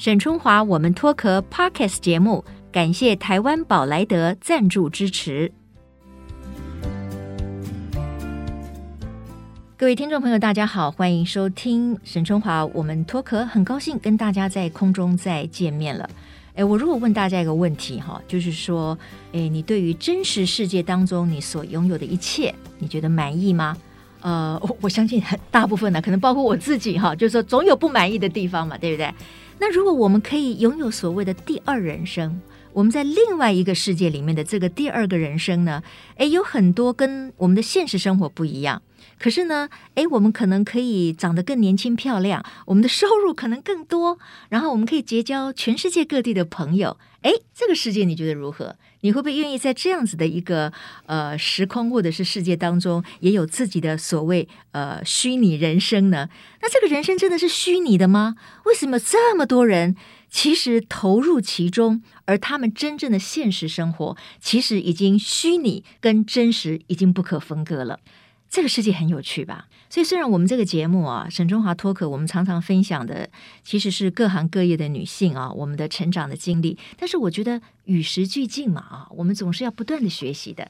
沈春华，我们脱壳 Podcast 节目，感谢台湾宝莱德赞助支持。各位听众朋友，大家好，欢迎收听沈春华，我们脱壳，很高兴跟大家在空中再见面了。诶，我如果问大家一个问题哈，就是说，诶，你对于真实世界当中你所拥有的一切，你觉得满意吗？呃，我相信很大部分呢，可能包括我自己哈，就是说总有不满意的地方嘛，对不对？那如果我们可以拥有所谓的第二人生，我们在另外一个世界里面的这个第二个人生呢，诶，有很多跟我们的现实生活不一样。可是呢，诶，我们可能可以长得更年轻漂亮，我们的收入可能更多，然后我们可以结交全世界各地的朋友。诶，这个世界你觉得如何？你会不会愿意在这样子的一个呃时空或者是世界当中，也有自己的所谓呃虚拟人生呢？那这个人生真的是虚拟的吗？为什么这么多人其实投入其中，而他们真正的现实生活其实已经虚拟跟真实已经不可分割了？这个世界很有趣吧？所以虽然我们这个节目啊，沈中华脱口，我们常常分享的其实是各行各业的女性啊，我们的成长的经历，但是我觉得与时俱进嘛啊，我们总是要不断的学习的。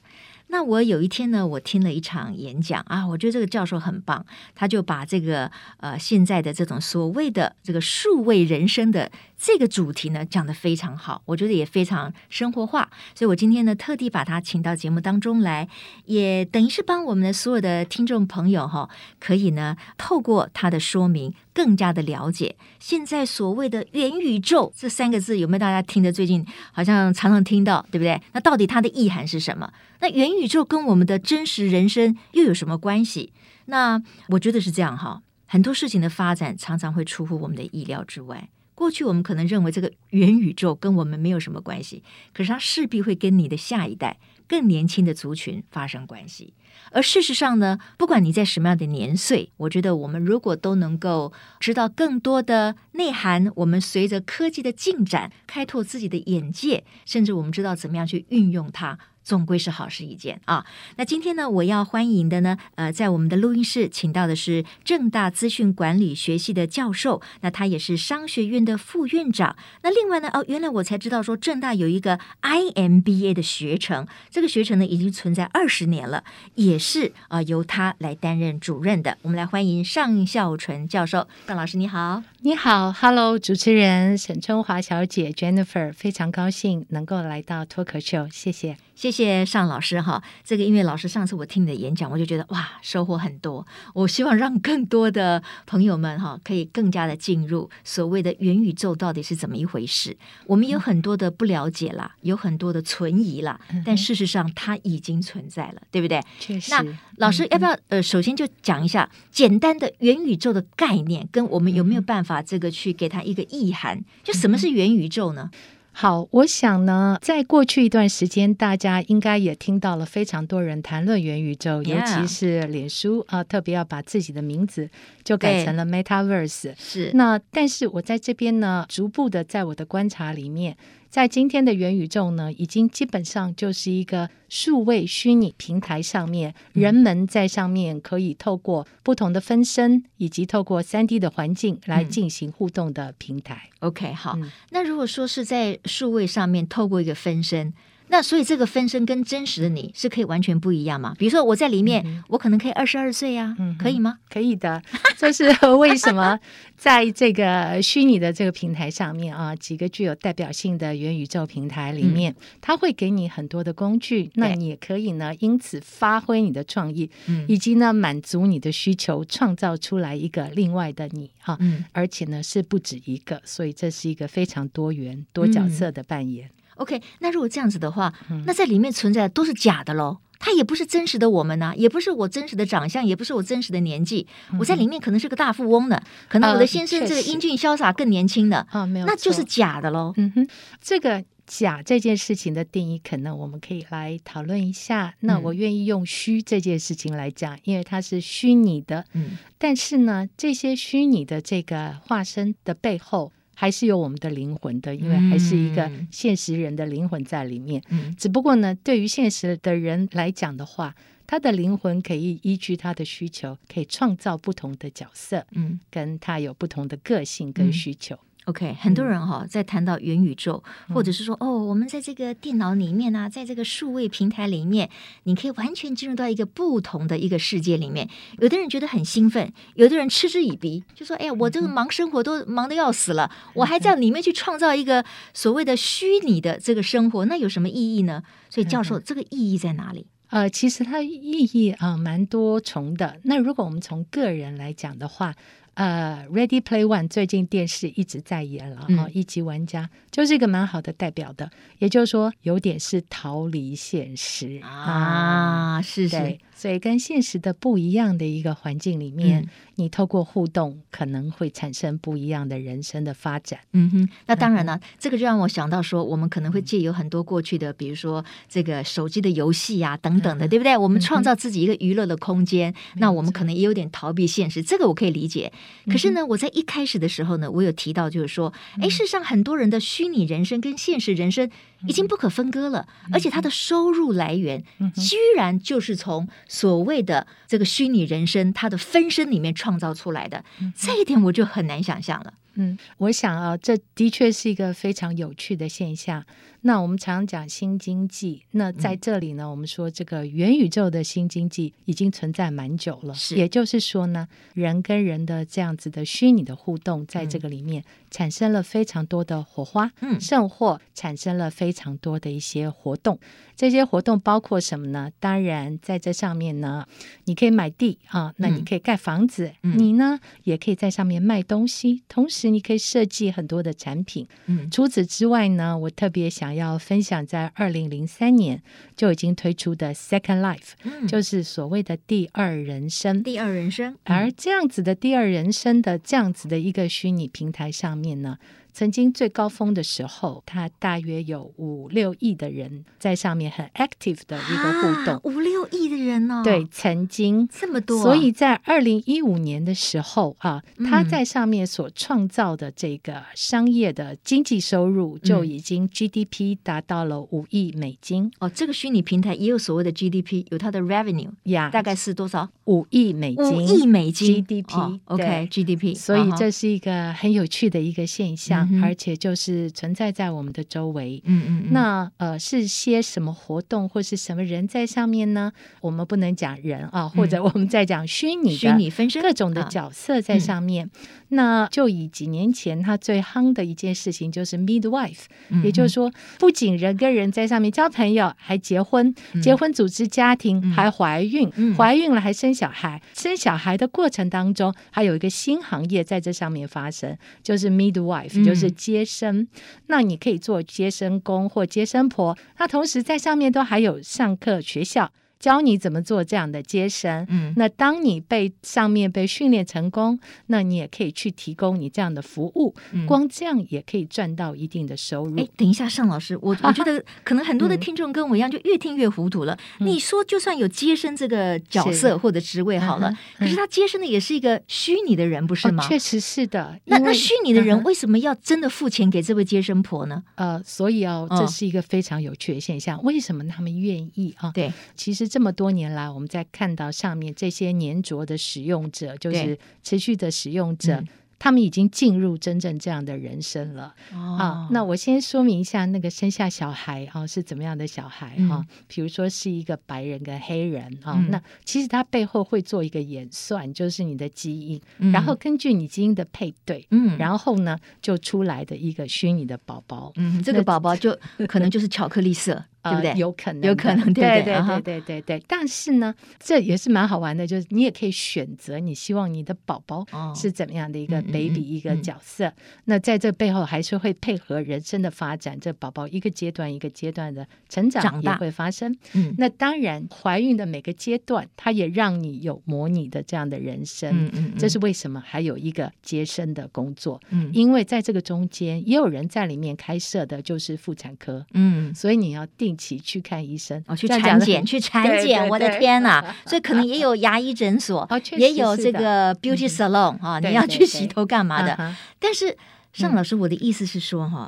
那我有一天呢，我听了一场演讲啊，我觉得这个教授很棒，他就把这个呃现在的这种所谓的这个数位人生的这个主题呢讲得非常好，我觉得也非常生活化，所以我今天呢特地把他请到节目当中来，也等于是帮我们的所有的听众朋友哈，可以呢透过他的说明更加的了解现在所谓的元宇宙这三个字有没有大家听得最近好像常常听到，对不对？那到底它的意涵是什么？那元宇宙跟我们的真实人生又有什么关系？那我觉得是这样哈，很多事情的发展常常会出乎我们的意料之外。过去我们可能认为这个元宇宙跟我们没有什么关系，可是它势必会跟你的下一代、更年轻的族群发生关系。而事实上呢，不管你在什么样的年岁，我觉得我们如果都能够知道更多的内涵，我们随着科技的进展，开拓自己的眼界，甚至我们知道怎么样去运用它。总归是好事一件啊！那今天呢，我要欢迎的呢，呃，在我们的录音室请到的是正大资讯管理学系的教授，那他也是商学院的副院长。那另外呢，哦，原来我才知道说正大有一个 IMBA 的学程，这个学程呢已经存在二十年了，也是啊、呃、由他来担任主任的。我们来欢迎尚孝纯教授，邓老师你好，你好，Hello，主持人沈春华小姐 Jennifer，非常高兴能够来到脱口秀，谢谢。谢谢尚老师哈，这个音乐老师上次我听你的演讲，我就觉得哇，收获很多。我希望让更多的朋友们哈，可以更加的进入所谓的元宇宙到底是怎么一回事。我们有很多的不了解啦，有很多的存疑啦，但事实上它已经存在了，对不对？确实。那老师要不要呃，首先就讲一下简单的元宇宙的概念，跟我们有没有办法这个去给它一个意涵？就什么是元宇宙呢？好，我想呢，在过去一段时间，大家应该也听到了非常多人谈论元宇宙，尤其是脸书啊，特别要把自己的名字就改成了 Metaverse。是，那但是我在这边呢，逐步的在我的观察里面。在今天的元宇宙呢，已经基本上就是一个数位虚拟平台上面，人们在上面可以透过不同的分身，以及透过三 D 的环境来进行互动的平台。嗯、OK，好。嗯、那如果说是在数位上面透过一个分身。那所以这个分身跟真实的你是可以完全不一样吗？比如说我在里面，嗯、我可能可以二十二岁呀，嗯、可以吗？可以的。这是为什么在这个虚拟的这个平台上面啊，几个具有代表性的元宇宙平台里面，嗯、它会给你很多的工具，那你也可以呢，因此发挥你的创意，嗯、以及呢满足你的需求，创造出来一个另外的你哈。而且呢是不止一个，所以这是一个非常多元、多角色的扮演。嗯 OK，那如果这样子的话，那在里面存在的都是假的喽？它也不是真实的我们呢、啊，也不是我真实的长相，也不是我真实的年纪。我在里面可能是个大富翁呢，可能我的先生这个英俊潇洒更年轻的啊，没有，那就是假的喽。嗯哼，这个假这件事情的定义，可能我们可以来讨论一下。那我愿意用虚这件事情来讲，因为它是虚拟的。嗯，但是呢，这些虚拟的这个化身的背后。还是有我们的灵魂的，因为还是一个现实人的灵魂在里面。嗯，只不过呢，对于现实的人来讲的话，他的灵魂可以依据他的需求，可以创造不同的角色。嗯，跟他有不同的个性跟需求。OK，很多人哈、哦、在谈到元宇宙，嗯、或者是说哦，我们在这个电脑里面啊，在这个数位平台里面，你可以完全进入到一个不同的一个世界里面。有的人觉得很兴奋，有的人嗤之以鼻，就说：“哎呀，我这个忙生活都忙得要死了，嗯、我还在里面去创造一个所谓的虚拟的这个生活，那有什么意义呢？”所以，教授，这个意义在哪里？呃，其实它意义啊、呃、蛮多重的。那如果我们从个人来讲的话，呃，《Ready Play One》最近电视一直在演了，哈、嗯，一级玩家就是一个蛮好的代表的。也就是说，有点是逃离现实啊，嗯、是是。所以跟现实的不一样的一个环境里面，嗯、你透过互动可能会产生不一样的人生的发展。嗯哼，那当然了，嗯、这个就让我想到说，我们可能会借由很多过去的，比如说这个手机的游戏啊等等的，嗯、对不对？我们创造自己一个娱乐的空间，嗯、那我们可能也有点逃避现实，这个我可以理解。可是呢，我在一开始的时候呢，我有提到就是说，哎、嗯，事实上很多人的虚拟人生跟现实人生已经不可分割了，嗯、而且他的收入来源居然就是从所谓的这个虚拟人生，他的分身里面创造出来的，这一点我就很难想象了。嗯，我想啊，这的确是一个非常有趣的现象。那我们常讲新经济，那在这里呢，嗯、我们说这个元宇宙的新经济已经存在蛮久了。是，也就是说呢，人跟人的这样子的虚拟的互动，在这个里面产生了非常多的火花，嗯，甚或产生了非常多的一些活动。这些活动包括什么呢？当然，在这上面呢，你可以买地啊，那你可以盖房子，嗯、你呢也可以在上面卖东西，同时你可以设计很多的产品。嗯，除此之外呢，我特别想。要分享在二零零三年就已经推出的 Second Life，嗯，就是所谓的第二人生。第二人生，而这样子的第二人生的这样子的一个虚拟平台上面呢，曾经最高峰的时候，它大约有五六亿的人在上面很 active 的一个互动。五六亿的人哦，对，曾经这么多。所以在二零一五年的时候啊，它在上面所创造的这个商业的经济收入就已经 GDP 达到了五亿美金。嗯、哦，这个虚拟平台也有所谓的 GDP，有它的 revenue 呀大概是多少？五亿美金。五亿美金 GDP、哦。OK，GDP。所以这是一个很有趣的一个现象。嗯、而且就是存在在我们的周围，嗯嗯，嗯那呃是些什么活动或是什么人在上面呢？我们不能讲人啊，或者我们在讲虚拟虚拟分身各种的角色在上面。啊嗯、那就以几年前他最夯的一件事情就是 midwife，、嗯、也就是说不仅人跟人在上面交朋友，还结婚，嗯、结婚组织家庭，嗯、还怀孕，嗯、怀孕了还生小孩，生小孩的过程当中还有一个新行业在这上面发生，就是 midwife，、嗯、就是。接生，那你可以做接生工或接生婆，那同时在上面都还有上课学校。教你怎么做这样的接生，嗯，那当你被上面被训练成功，那你也可以去提供你这样的服务，嗯、光这样也可以赚到一定的收入。哎，等一下，尚老师，我 我觉得可能很多的听众跟我一样，就越听越糊涂了。嗯、你说就算有接生这个角色或者职位好了，嗯、可是他接生的也是一个虚拟的人，不是吗？哦、确实是的。那那虚拟的人为什么要真的付钱给这位接生婆呢？呃，所以哦，这是一个非常有趣的现象。哦、为什么他们愿意啊？对，其实。这么多年来，我们在看到上面这些黏着的使用者，就是持续的使用者，嗯、他们已经进入真正这样的人生了。哦、啊，那我先说明一下，那个生下小孩啊是怎么样的小孩哈、啊？比如说是一个白人跟黑人啊，嗯、那其实他背后会做一个演算，就是你的基因，嗯、然后根据你基因的配对，嗯，然后呢就出来的一个虚拟的宝宝，嗯，这。个宝宝就可能就是巧克力色。对不对？有可能，有可能，对对对对对对。但是呢，这也是蛮好玩的，就是你也可以选择你希望你的宝宝是怎么样的一个 baby 一个角色。那在这背后还是会配合人生的发展，这宝宝一个阶段一个阶段的成长也会发生。嗯，那当然，怀孕的每个阶段，它也让你有模拟的这样的人生。嗯嗯，这是为什么还有一个接生的工作？嗯，因为在这个中间也有人在里面开设的，就是妇产科。嗯，所以你要定。一起去看医生，哦，去产检，去产检，我的天呐！所以可能也有牙医诊所，也有这个 beauty salon 啊，你要去洗头干嘛的？但是尚老师，我的意思是说哈，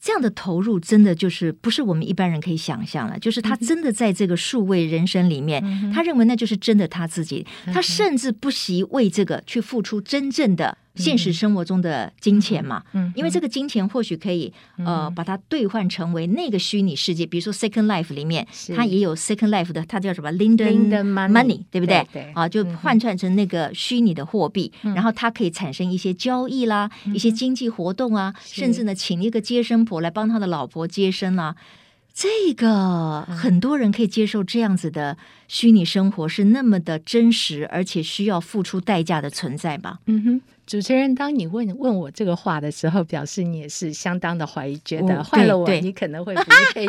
这样的投入真的就是不是我们一般人可以想象了，就是他真的在这个数位人生里面，他认为那就是真的他自己，他甚至不惜为这个去付出真正的现实生活中的金钱嘛，嗯，因为这个金钱或许可以、嗯、呃把它兑换成为那个虚拟世界，比如说 Second Life 里面，它也有 Second Life 的，它叫什么？Linden Money, 对不对？对，对。啊，就换算成那个虚拟的货币，嗯、然后它可以产生一些交易啦，嗯、一些经济活动啊，甚至呢，请一个接生婆来帮他的老婆接生啦、啊。这个很多人可以接受这样子的虚拟生活，是那么的真实，而且需要付出代价的存在吧？嗯哼。主持人，当你问问我这个话的时候，表示你也是相当的怀疑，觉得换了我，你可能会不愿意。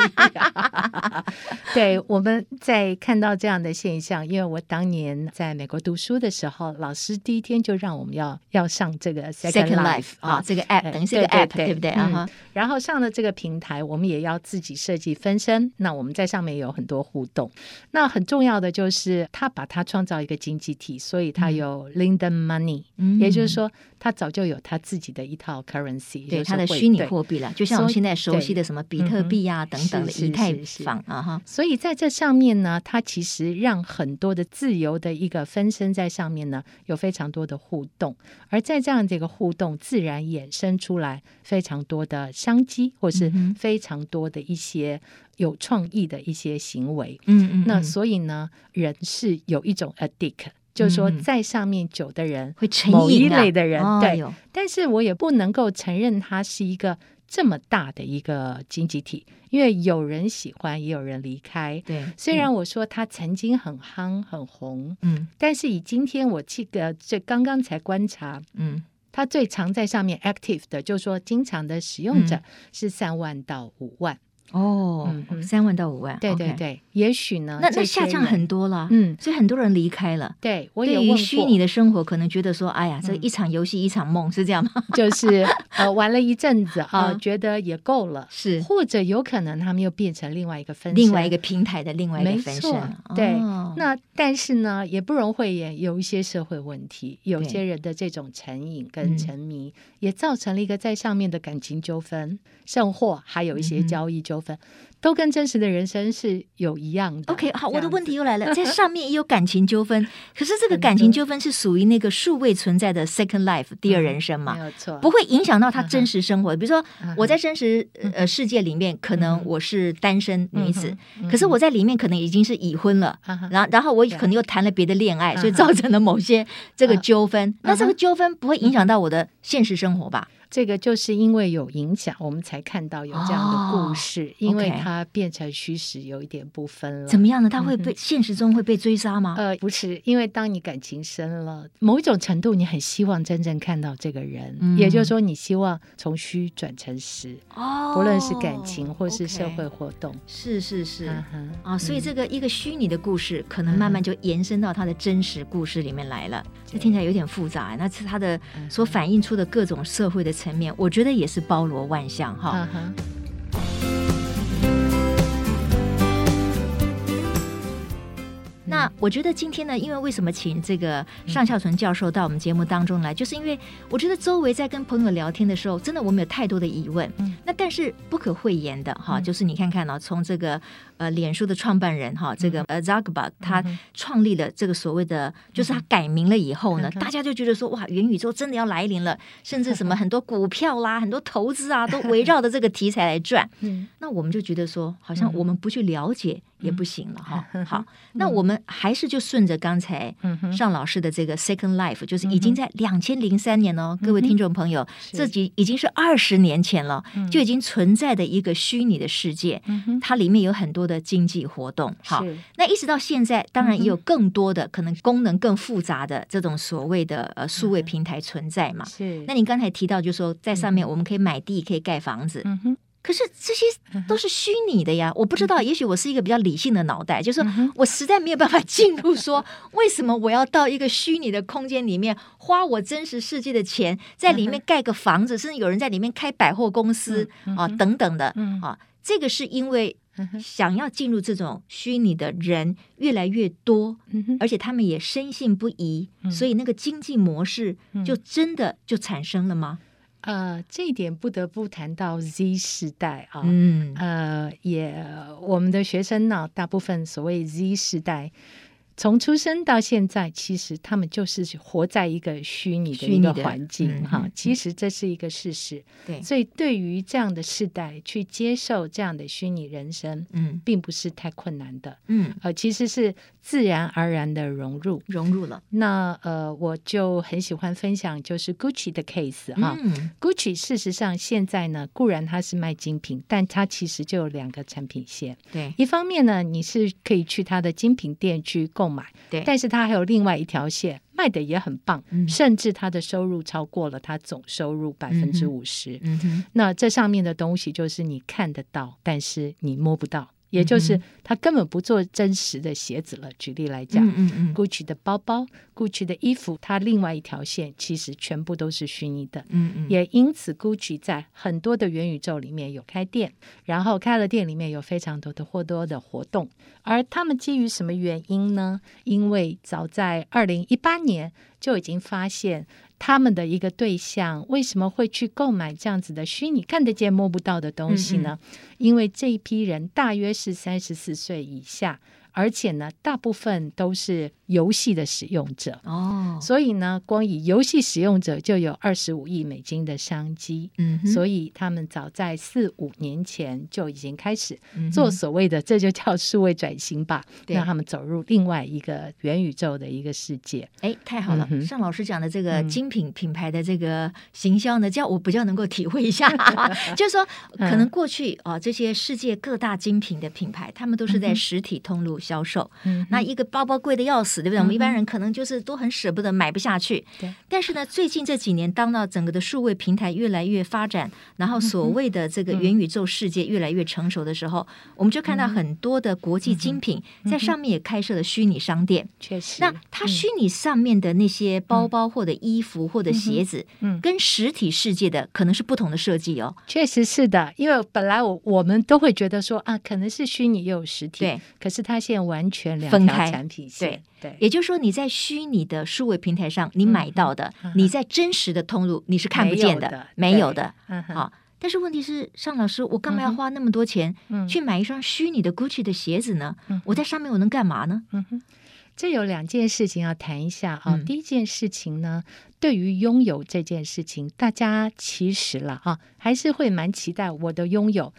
对，我们在看到这样的现象，因为我当年在美国读书的时候，老师第一天就让我们要要上这个 Second Life 啊，这个 App 等于是个 App，对不对啊？然后上了这个平台，我们也要自己设计分身。那我们在上面有很多互动。那很重要的就是，他把它创造一个经济体，所以它有 Linden Money，也就是说。他早就有他自己的一套 currency，对他的虚拟货币了，就像我们现在熟悉的什么比特币啊等等的以太坊啊哈。所以在这上面呢，它其实让很多的自由的一个分身在上面呢，有非常多的互动，而在这样的一个互动，自然衍生出来非常多的商机，或是非常多的一些有创意的一些行为。嗯嗯，那所以呢，人是有一种 addict。就是说，在上面久的人会成瘾，某一类的人，哦、对。但是我也不能够承认它是一个这么大的一个经济体，因为有人喜欢，也有人离开。对，虽然我说它曾经很夯很红，嗯，但是以今天我记得这刚刚才观察，嗯，它最常在上面 active 的，就是说经常的使用者是三万到五万。哦，三万到五万，对对对，也许呢，那那下降很多了，嗯，所以很多人离开了。对，我也对于虚拟的生活，可能觉得说，哎呀，这一场游戏一场梦，是这样。吗？就是呃，玩了一阵子啊，觉得也够了，是，或者有可能他们又变成另外一个分，另外一个平台的另外一个分身。对，那但是呢，也不容讳言，有一些社会问题，有些人的这种成瘾跟沉迷，也造成了一个在上面的感情纠纷，甚或还有一些交易纠纷。都跟真实的人生是有一样的。OK，好，我的问题又来了，在上面也有感情纠纷，可是这个感情纠纷是属于那个数位存在的 Second Life 第二人生嘛？没有错，不会影响到他真实生活。比如说我在真实呃世界里面，可能我是单身女子，可是我在里面可能已经是已婚了，然后然后我可能又谈了别的恋爱，所以造成了某些这个纠纷。那这个纠纷不会影响到我的现实生活吧？这个就是因为有影响，我们才看到有这样的故事。哦、因为它变成虚实，有一点不分了。怎么样呢？他会被、嗯、现实中会被追杀吗？呃，不是，因为当你感情深了，某一种程度，你很希望真正看到这个人，嗯、也就是说，你希望从虚转成实。哦，不论是感情或是社会活动，哦 okay、是是是啊、所以这个一个虚拟的故事，可能慢慢就延伸到他的真实故事里面来了。这、嗯、听起来有点复杂，那是他的所反映出的各种社会的层面，我觉得也是包罗万象哈。那我觉得今天呢，因为为什么请这个尚孝纯教授到我们节目当中来，嗯、就是因为我觉得周围在跟朋友聊天的时候，真的我们有太多的疑问。嗯、那但是不可讳言的哈，嗯、就是你看看呢、哦，从这个呃脸书的创办人哈，这个呃扎克伯他创立了这个所谓的，就是他改名了以后呢，嗯、大家就觉得说哇，元宇宙真的要来临了，甚至什么很多股票啦、很多投资啊，都围绕着这个题材来转。嗯，那我们就觉得说，好像我们不去了解。也不行了哈。好，那我们还是就顺着刚才尚老师的这个 Second Life，就是已经在两千零三年哦，各位听众朋友，这已已经是二十年前了，就已经存在的一个虚拟的世界，它里面有很多的经济活动。好，那一直到现在，当然也有更多的可能功能更复杂的这种所谓的呃数位平台存在嘛。是。那你刚才提到，就说在上面我们可以买地，可以盖房子。可是这些都是虚拟的呀，我不知道，也许我是一个比较理性的脑袋，就是我实在没有办法进入说，为什么我要到一个虚拟的空间里面花我真实世界的钱，在里面盖个房子，甚至有人在里面开百货公司啊等等的啊，这个是因为想要进入这种虚拟的人越来越多，而且他们也深信不疑，所以那个经济模式就真的就产生了吗？呃，这一点不得不谈到 Z 世代啊，嗯，呃，也我们的学生呢，大部分所谓 Z 世代，从出生到现在，其实他们就是活在一个虚拟的一个环境哈、嗯。其实这是一个事实。对，所以对于这样的世代去接受这样的虚拟人生，嗯，并不是太困难的。嗯，呃，其实是自然而然的融入，融入了。那呃，我就很喜欢分享，就是 Gucci 的 case 哈、嗯。Gucci 事实上现在呢，固然它是卖精品，但它其实就有两个产品线。对，一方面呢，你是可以去它的精品店去购买，对，但是它还有另外一条线卖的也很棒，嗯，甚至它的收入超过了它总收入百分之五十。嗯哼，那这上面的东西就是你看得到，但是你摸不到。也就是他根本不做真实的鞋子了。举例来讲，嗯嗯嗯，Gucci 的包包、Gucci 的衣服，它另外一条线其实全部都是虚拟的。嗯嗯，也因此，Gucci 在很多的元宇宙里面有开店，然后开了店里面有非常多的或多的活动。而他们基于什么原因呢？因为早在二零一八年就已经发现。他们的一个对象为什么会去购买这样子的虚拟看得见摸不到的东西呢？嗯嗯，因为这一批人大约是三十四岁以下。而且呢，大部分都是游戏的使用者哦，所以呢，光以游戏使用者就有二十五亿美金的商机。嗯，所以他们早在四五年前就已经开始做所谓的，这就叫数位转型吧，让他们走入另外一个元宇宙的一个世界。哎，太好了！尚老师讲的这个精品品牌的这个行销呢，这样我比较能够体会一下。就是说，可能过去啊，这些世界各大精品的品牌，他们都是在实体通路销售，嗯，那一个包包贵的要死，对不对？我们一般人可能就是都很舍不得买不下去。对。但是呢，最近这几年，当到整个的数位平台越来越发展，然后所谓的这个元宇宙世界越来越成熟的时候，我们就看到很多的国际精品在上面也开设了虚拟商店。确实。那它虚拟上面的那些包包或者衣服或者鞋子，嗯，跟实体世界的可能是不同的设计哦。确实是的，因为本来我我们都会觉得说啊，可能是虚拟又有实体，对。可是它现在完全两条产品线，对对，也就是说你在虚拟的数位平台上你买到的，嗯、你在真实的通路你是看不见的，没有的。好，但是问题是，尚老师，我干嘛要花那么多钱去买一双虚拟的 Gucci 的鞋子呢？嗯、我在上面我能干嘛呢？嗯哼，这有两件事情要谈一下啊。第一件事情呢，对于拥有这件事情，大家其实了啊，还是会蛮期待我的拥有。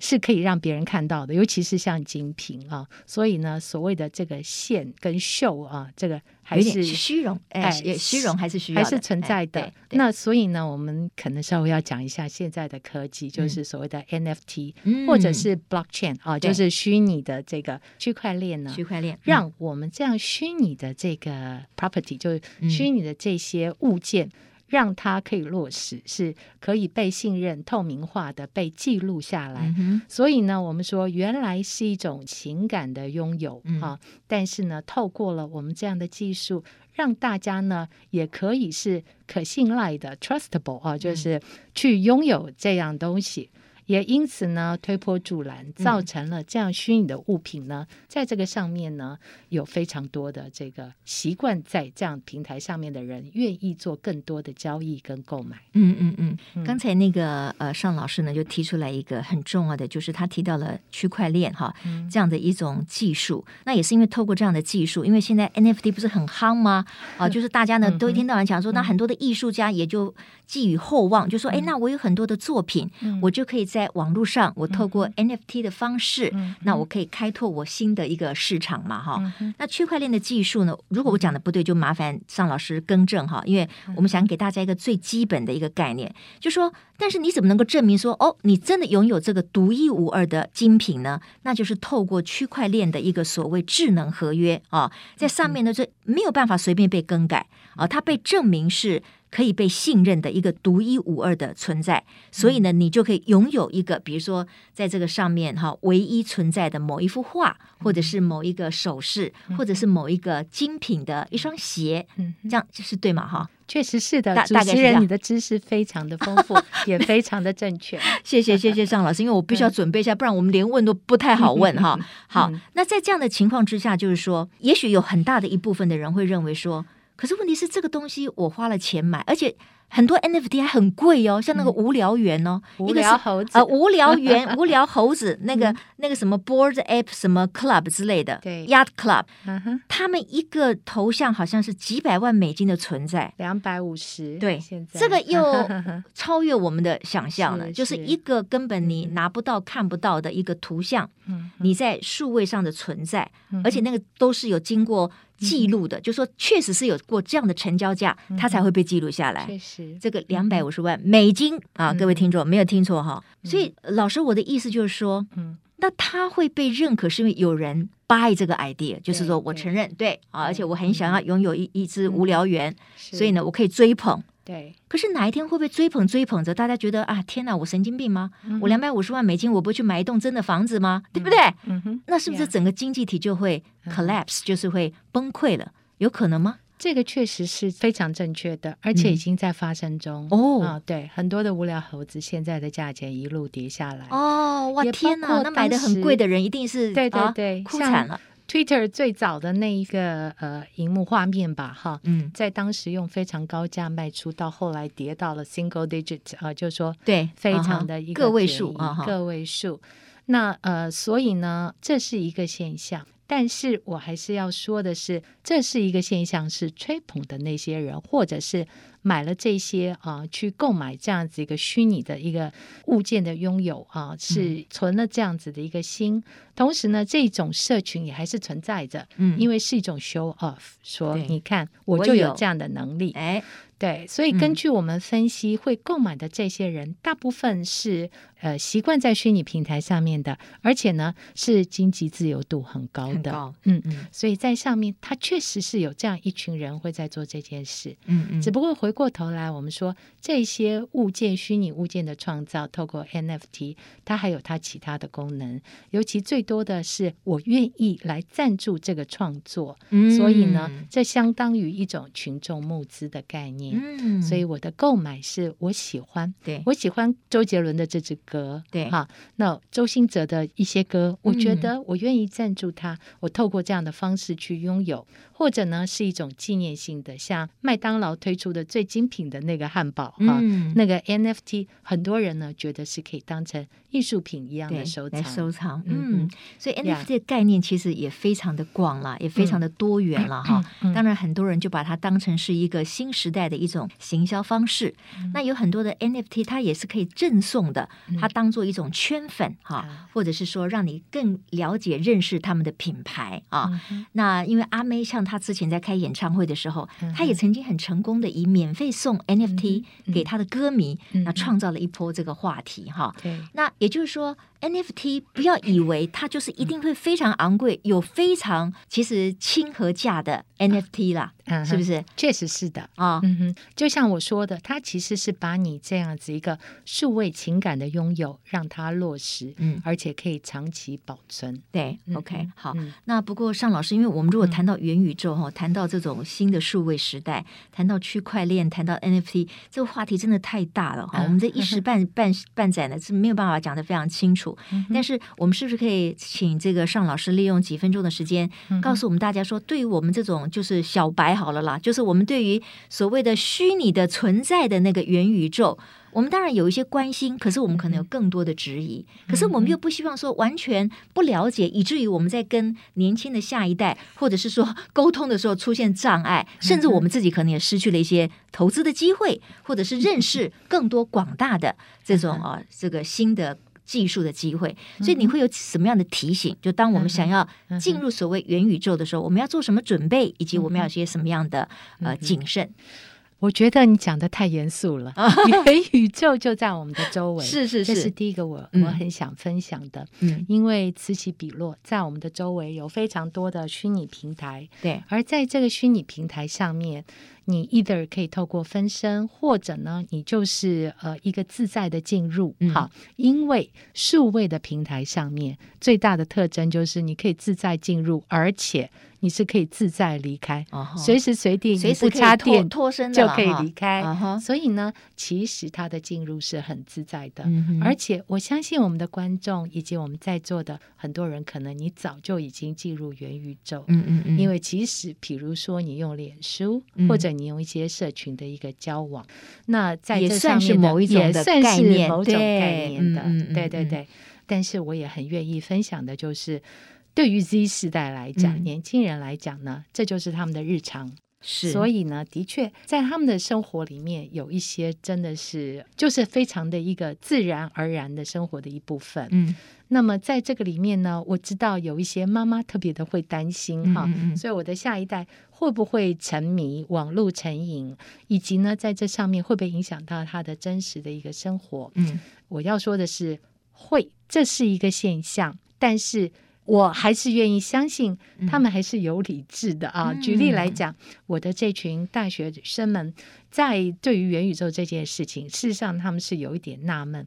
是可以让别人看到的，尤其是像精品啊，所以呢，所谓的这个线跟秀啊，这个还是虚荣，哎，虚荣还是需要还是存在的。那所以呢，我们可能稍微要讲一下现在的科技，就是所谓的 NFT、嗯、或者是 Blockchain 啊，就是虚拟的这个区块链呢，区块链让我们这样虚拟的这个 property，就是虚拟的这些物件。让它可以落实，是可以被信任、透明化的被记录下来。嗯。所以呢，我们说原来是一种情感的拥有哈、嗯，但是呢，透过了我们这样的技术，让大家呢也可以是可信赖的 （trustable） 啊，就是去拥有这样东西。也因此呢，推波助澜，造成了这样虚拟的物品呢，嗯、在这个上面呢，有非常多的这个习惯在这样平台上面的人愿意做更多的交易跟购买。嗯嗯嗯。刚才那个呃，尚老师呢就提出来一个很重要的，就是他提到了区块链哈，这样的一种技术、嗯。那也是因为透过这样的技术，因为现在 NFT 不是很夯吗？啊，就是大家呢都一天到晚讲说，那很多的艺术家也就寄予厚望，就说，哎，那我有很多的作品，我就可以。在网络上，我透过 NFT 的方式，嗯、那我可以开拓我新的一个市场嘛，哈、嗯。那区块链的技术呢？如果我讲的不对，就麻烦尚老师更正哈。因为我们想给大家一个最基本的一个概念，就说，但是你怎么能够证明说，哦，你真的拥有这个独一无二的精品呢？那就是透过区块链的一个所谓智能合约啊，在上面呢，这没有办法随便被更改啊，它被证明是。可以被信任的一个独一无二的存在，所以呢，你就可以拥有一个，比如说在这个上面哈，唯一存在的某一幅画，或者是某一个首饰，或者是某一个精品的一双鞋，嗯，这样就是对吗？哈，确实是的，主持人，你的知识非常的丰富，也非常的正确。谢谢谢谢尚老师，因为我必须要准备一下，不然我们连问都不太好问哈。好，那在这样的情况之下，就是说，也许有很大的一部分的人会认为说。可是问题是，这个东西我花了钱买，而且。很多 NFT 还很贵哦，像那个无聊猿哦，无聊猴子。呃，无聊猿、无聊猴子，那个那个什么 Bored App 什么 Club 之类的，对，Yacht Club，他们一个头像好像是几百万美金的存在，两百五十，对，现在。这个又 超越我们的想象了，就是一个根本你拿不到、看不到的一个图像，你在数位上的存在，而且那个都是有经过。记录的，就说确实是有过这样的成交价，它才会被记录下来。确实，这个两百五十万美金啊，各位听众没有听错哈。所以老师，我的意思就是说，嗯，那他会被认可，是因为有人 buy 这个 idea，就是说我承认对啊，而且我很想要拥有一一只无聊猿，所以呢，我可以追捧。对，可是哪一天会不会追捧追捧着，大家觉得啊，天哪，我神经病吗？嗯、我两百五十万美金，我不去买一栋真的房子吗？嗯、对不对？嗯哼，那是不是整个经济体就会 collapse，、嗯、就是会崩溃了？有可能吗？这个确实是非常正确的，而且已经在发生中。嗯、哦、啊，对，很多的无聊猴子现在的价钱一路跌下来。哦，哇，天哪，那买的很贵的人一定是对对对，哭惨了。Twitter 最早的那一个呃荧幕画面吧，哈，嗯，在当时用非常高价卖出，到后来跌到了 single digit 啊、呃，就是说对，非常的一个个位数啊，个位数。那呃，所以呢，这是一个现象。但是我还是要说的是，这是一个现象，是吹捧的那些人，或者是买了这些啊，去购买这样子一个虚拟的一个物件的拥有啊，是存了这样子的一个心。嗯、同时呢，这种社群也还是存在着，嗯，因为是一种 show off，说你看我就有这样的能力，哎。对，所以根据我们分析，会购买的这些人，大部分是呃习惯在虚拟平台上面的，而且呢是经济自由度很高的，高嗯嗯，所以在上面，他确实是有这样一群人会在做这件事，嗯嗯。只不过回过头来，我们说这些物件、虚拟物件的创造，透过 NFT，它还有它其他的功能，尤其最多的是我愿意来赞助这个创作，嗯，所以呢，这相当于一种群众募资的概念。嗯，所以我的购买是我喜欢，对，我喜欢周杰伦的这支歌，对哈。那周兴哲的一些歌，我觉得我愿意赞助他，我透过这样的方式去拥有，或者呢是一种纪念性的，像麦当劳推出的最精品的那个汉堡哈，那个 NFT，很多人呢觉得是可以当成艺术品一样的收藏收藏。嗯，所以 NFT 的概念其实也非常的广了，也非常的多元了哈。当然，很多人就把它当成是一个新时代的。一种行销方式，嗯、那有很多的 NFT，它也是可以赠送的，嗯、它当做一种圈粉哈，嗯、或者是说让你更了解认识他们的品牌啊。嗯、那因为阿妹像她之前在开演唱会的时候，她也曾经很成功的以免费送 NFT 给她的歌迷，嗯、那创造了一波这个话题哈。那也就是说。NFT 不要以为它就是一定会非常昂贵，有非常其实亲和价的 NFT 啦，是不是？确实是的啊，嗯哼，就像我说的，它其实是把你这样子一个数位情感的拥有，让它落实，嗯，而且可以长期保存。对，OK，好。那不过尚老师，因为我们如果谈到元宇宙哈，谈到这种新的数位时代，谈到区块链，谈到 NFT，这个话题真的太大了哈。我们这一时 半半半载呢是没有办法讲的非常清楚。但是我们是不是可以请这个尚老师利用几分钟的时间，告诉我们大家说，对于我们这种就是小白好了啦，就是我们对于所谓的虚拟的存在的那个元宇宙，我们当然有一些关心，可是我们可能有更多的质疑，可是我们又不希望说完全不了解，以至于我们在跟年轻的下一代或者是说沟通的时候出现障碍，甚至我们自己可能也失去了一些投资的机会，或者是认识更多广大的这种啊这个新的。技术的机会，所以你会有什么样的提醒？就当我们想要进入所谓元宇宙的时候，我们要做什么准备，以及我们要有些什么样的呃谨慎？我觉得你讲的太严肃了。元宇宙就在我们的周围，是是是，这是第一个我我很想分享的。嗯，因为此起彼落，在我们的周围有非常多的虚拟平台。对，而在这个虚拟平台上面。你 either 可以透过分身，或者呢，你就是呃一个自在的进入，嗯、好，因为数位的平台上面最大的特征就是你可以自在进入，而且。你是可以自在离开，随、uh. 时随地你不插电脱身就可以离开。uh. 所以呢，其实它的进入是很自在的。uh. 而且我相信我们的观众以及我们在座的很多人，可能你早就已经进入元宇宙。嗯嗯嗯。因为其实，比如说你用脸书，嗯、或者你用一些社群的一个交往，那在这上面的也算是某种概念的。对，嗯、对对对。但是我也很愿意分享的就是。对于 Z 世代来讲，嗯、年轻人来讲呢，这就是他们的日常。是，所以呢，的确在他们的生活里面，有一些真的是就是非常的一个自然而然的生活的一部分。嗯，那么在这个里面呢，我知道有一些妈妈特别的会担心哈，嗯，所以我的下一代会不会沉迷网络成瘾，以及呢，在这上面会不会影响到他的真实的一个生活？嗯，我要说的是，会，这是一个现象，但是。我还是愿意相信他们还是有理智的啊。嗯、举例来讲，我的这群大学生们在对于元宇宙这件事情，事实上他们是有一点纳闷，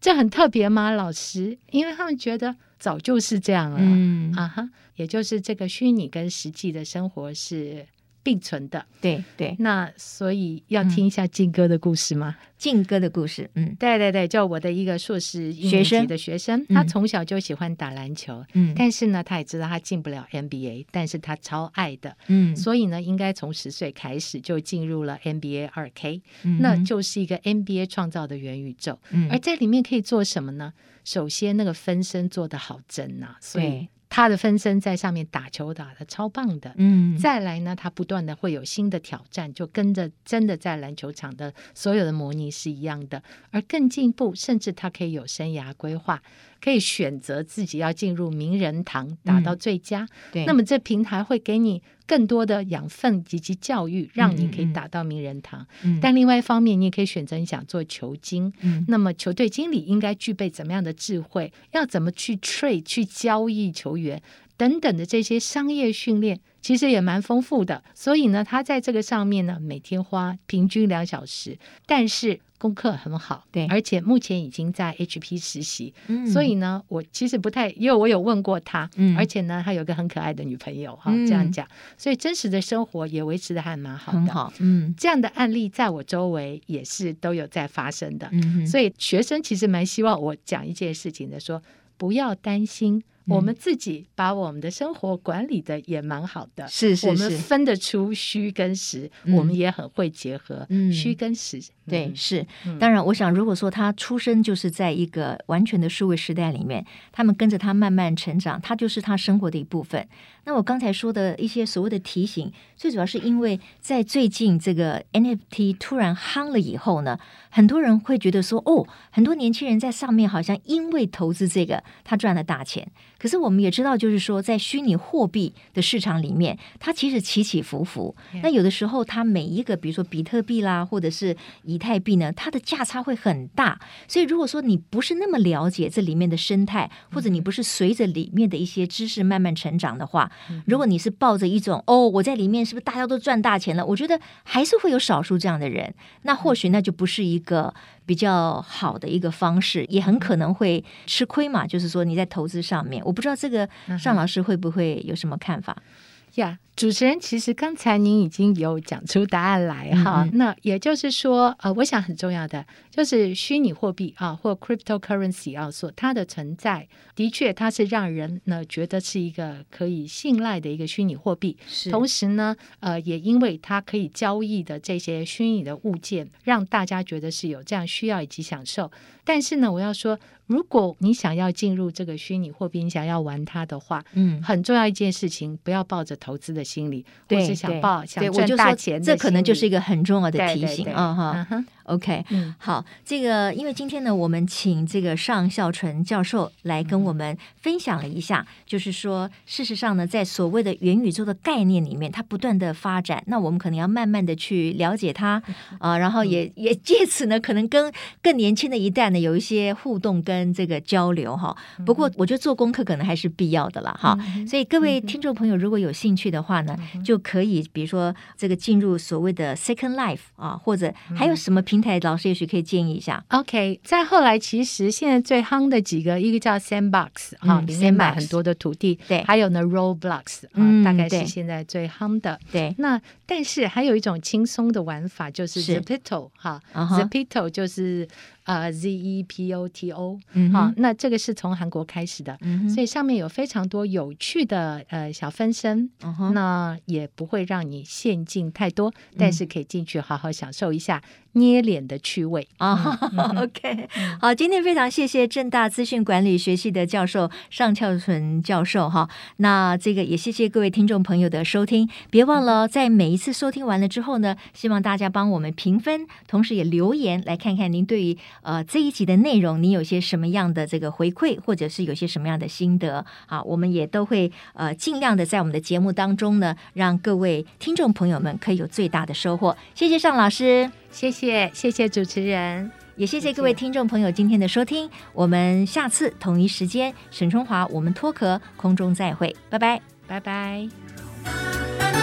这很特别吗，老师？因为他们觉得早就是这样了，嗯啊哈，也就是这个虚拟跟实际的生活是。并存的，对对，那所以要听一下靖哥的故事吗？靖哥的故事，嗯，对对对，就我的一个硕士学生。的学生，他从小就喜欢打篮球，嗯，但是呢，他也知道他进不了 NBA，但是他超爱的，嗯，所以呢，应该从十岁开始就进入了 NBA 二 K，嗯，那就是一个 NBA 创造的元宇宙，嗯，而在里面可以做什么呢？首先，那个分身做的好真呐，所以。他的分身在上面打球打的超棒的，嗯，再来呢，他不断的会有新的挑战，就跟着真的在篮球场的所有的模拟是一样的，而更进步，甚至他可以有生涯规划。可以选择自己要进入名人堂，打到最佳。嗯、对，那么这平台会给你更多的养分以及教育，让你可以打到名人堂。嗯、但另外一方面，你也可以选择你想做球经。嗯、那么球队经理应该具备怎么样的智慧？要怎么去 trade 去交易球员等等的这些商业训练，其实也蛮丰富的。所以呢，他在这个上面呢，每天花平均两小时，但是。功课很好，对，而且目前已经在 HP 实习，嗯，所以呢，我其实不太，因为我有问过他，嗯，而且呢，他有个很可爱的女朋友，哈、嗯，这样讲，所以真实的生活也维持的还蛮好的，很好，嗯，这样的案例在我周围也是都有在发生的，嗯，所以学生其实蛮希望我讲一件事情的，说不要担心。我们自己把我们的生活管理的也蛮好的，是是是，我们分得出虚跟实，嗯、我们也很会结合虚跟实。嗯、对，是。嗯、当然，我想，如果说他出生就是在一个完全的数位时代里面，他们跟着他慢慢成长，他就是他生活的一部分。那我刚才说的一些所谓的提醒，最主要是因为在最近这个 NFT 突然夯了以后呢，很多人会觉得说，哦，很多年轻人在上面好像因为投资这个，他赚了大钱。可是我们也知道，就是说，在虚拟货币的市场里面，它其实起起伏伏。那有的时候，它每一个，比如说比特币啦，或者是以太币呢，它的价差会很大。所以，如果说你不是那么了解这里面的生态，或者你不是随着里面的一些知识慢慢成长的话，如果你是抱着一种哦，我在里面是不是大家都赚大钱了？我觉得还是会有少数这样的人。那或许那就不是一个比较好的一个方式，也很可能会吃亏嘛。就是说你在投资上面。我不知道这个尚老师会不会有什么看法呀？主持人，其实刚才您已经有讲出答案来哈。嗯嗯，那也就是说，呃，我想很重要的就是虚拟货币啊，或 cryptocurrency 啊，所它的存在，的确它是让人呢觉得是一个可以信赖的一个虚拟货币。是同时呢，呃，也因为它可以交易的这些虚拟的物件，让大家觉得是有这样需要以及享受。但是呢，我要说，如果你想要进入这个虚拟货币，你想要玩它的话，嗯，很重要一件事情，不要抱着投资的心理，对，或是想抱对想赚大钱，这可能就是一个很重要的提醒啊哈。OK，嗯，好，这个因为今天呢，我们请这个尚孝纯教授来跟我们分享了一下，嗯、就是说，事实上呢，在所谓的元宇宙的概念里面，它不断的发展，那我们可能要慢慢的去了解它啊、呃，然后也也借此呢，可能跟更年轻的一代呢有一些互动跟这个交流哈。不过，我觉得做功课可能还是必要的了哈。所以各位听众朋友，如果有兴趣的话呢，就可以比如说这个进入所谓的 Second Life 啊，或者还有什么平台，老师也许可以建议一下。OK，再后来，其实现在最夯的几个，一个叫 Sandbox 啊，里面买很多的土地，对，还有呢 Roblox 啊，大概是现在最夯的。对，那但是还有一种轻松的玩法，就是 Zepito 哈，Zepito 就是。呃、uh,，Z E P O T O，嗯，好，那这个是从韩国开始的，嗯，所以上面有非常多有趣的呃小分身，嗯，那也不会让你陷进太多，嗯，但是可以进去好好享受一下。捏脸的趣味啊、oh,，OK，好，今天非常谢谢正大资讯管理学系的教授尚翘纯教授哈，那这个也谢谢各位听众朋友的收听，别忘了在每一次收听完了之后呢，希望大家帮我们评分，同时也留言来看看您对于呃这一集的内容，你有些什么样的这个回馈，或者是有些什么样的心得啊，我们也都会呃尽量的在我们的节目当中呢，让各位听众朋友们可以有最大的收获，谢谢尚老师。谢谢，谢谢主持人，也谢谢各位听众朋友今天的收听。我们下次同一时间，沈春华，我们脱壳空中再会，拜拜，拜拜。